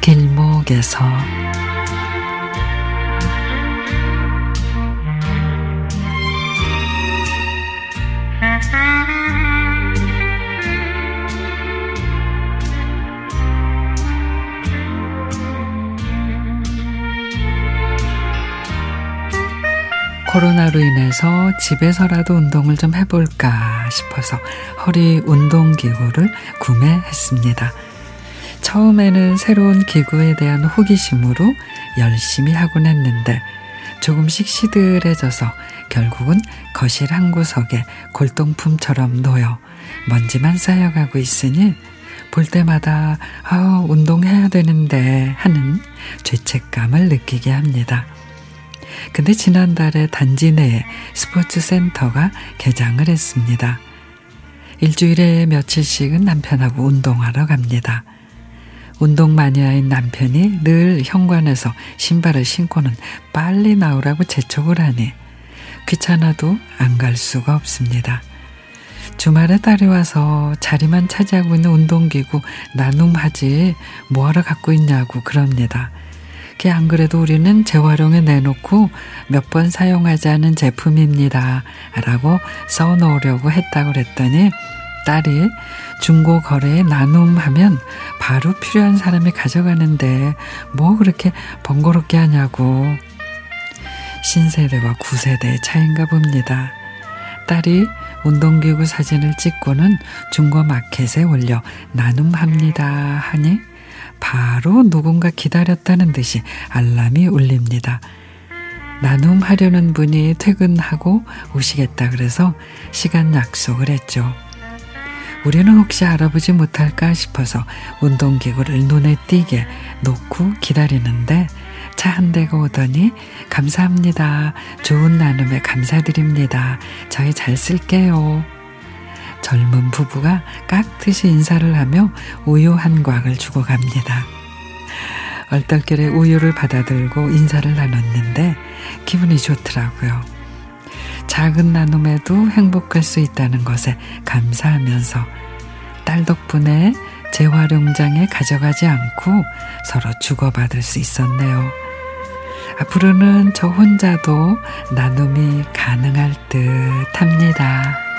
길목에서 코로나로 인해서 집에서라도 운동을 좀 해볼까 싶어서 허리 운동기구를 구매했습니다. 처음에는 새로운 기구에 대한 호기심으로 열심히 하곤 했는데 조금씩 시들해져서 결국은 거실 한 구석에 골동품처럼 놓여 먼지만 쌓여가고 있으니 볼 때마다 아, 운동해야 되는데 하는 죄책감을 느끼게 합니다. 근데 지난달에 단지 내에 스포츠 센터가 개장을 했습니다. 일주일에 며칠씩은 남편하고 운동하러 갑니다. 운동 마니아인 남편이 늘 현관에서 신발을 신고는 빨리 나오라고 재촉을 하니 귀찮아도 안 갈 수가 없습니다. 주말에 딸이 와서 자리만 차지하고 있는 운동기구 나눔하지 뭐하러 갖고 있냐고 그럽니다. 안 그래도 우리는 재활용에 내놓고 몇 번 사용하지 않은 제품입니다. 라고 써놓으려고 했다고 그랬더니 딸이 중고 거래에 나눔하면 바로 필요한 사람이 가져가는데 뭐 그렇게 번거롭게 하냐고. 신세대와 구세대의 차인가 봅니다. 딸이 운동기구 사진을 찍고는 중고 마켓에 올려 나눔합니다 하니 바로 누군가 기다렸다는 듯이 알람이 울립니다. 나눔하려는 분이 퇴근하고 오시겠다 그래서 시간 약속을 했죠. 우리는 혹시 알아보지 못할까 싶어서 운동기구를 눈에 띄게 놓고 기다리는데 차 한 대가 오더니 감사합니다. 좋은 나눔에 감사드립니다. 저희 잘 쓸게요. 젊은 부부가 깍듯이 인사를 하며 우유 한 광을 주고 갑니다. 얼떨결에 우유를 받아들고 인사를 나눴는데 기분이 좋더라고요. 작은 나눔에도 행복할 수 있다는 것에 감사하면서 딸 덕분에 재활용장에 가져가지 않고 서로 주고받을 수 있었네요. 앞으로는 저 혼자도 나눔이 가능할 듯 합니다.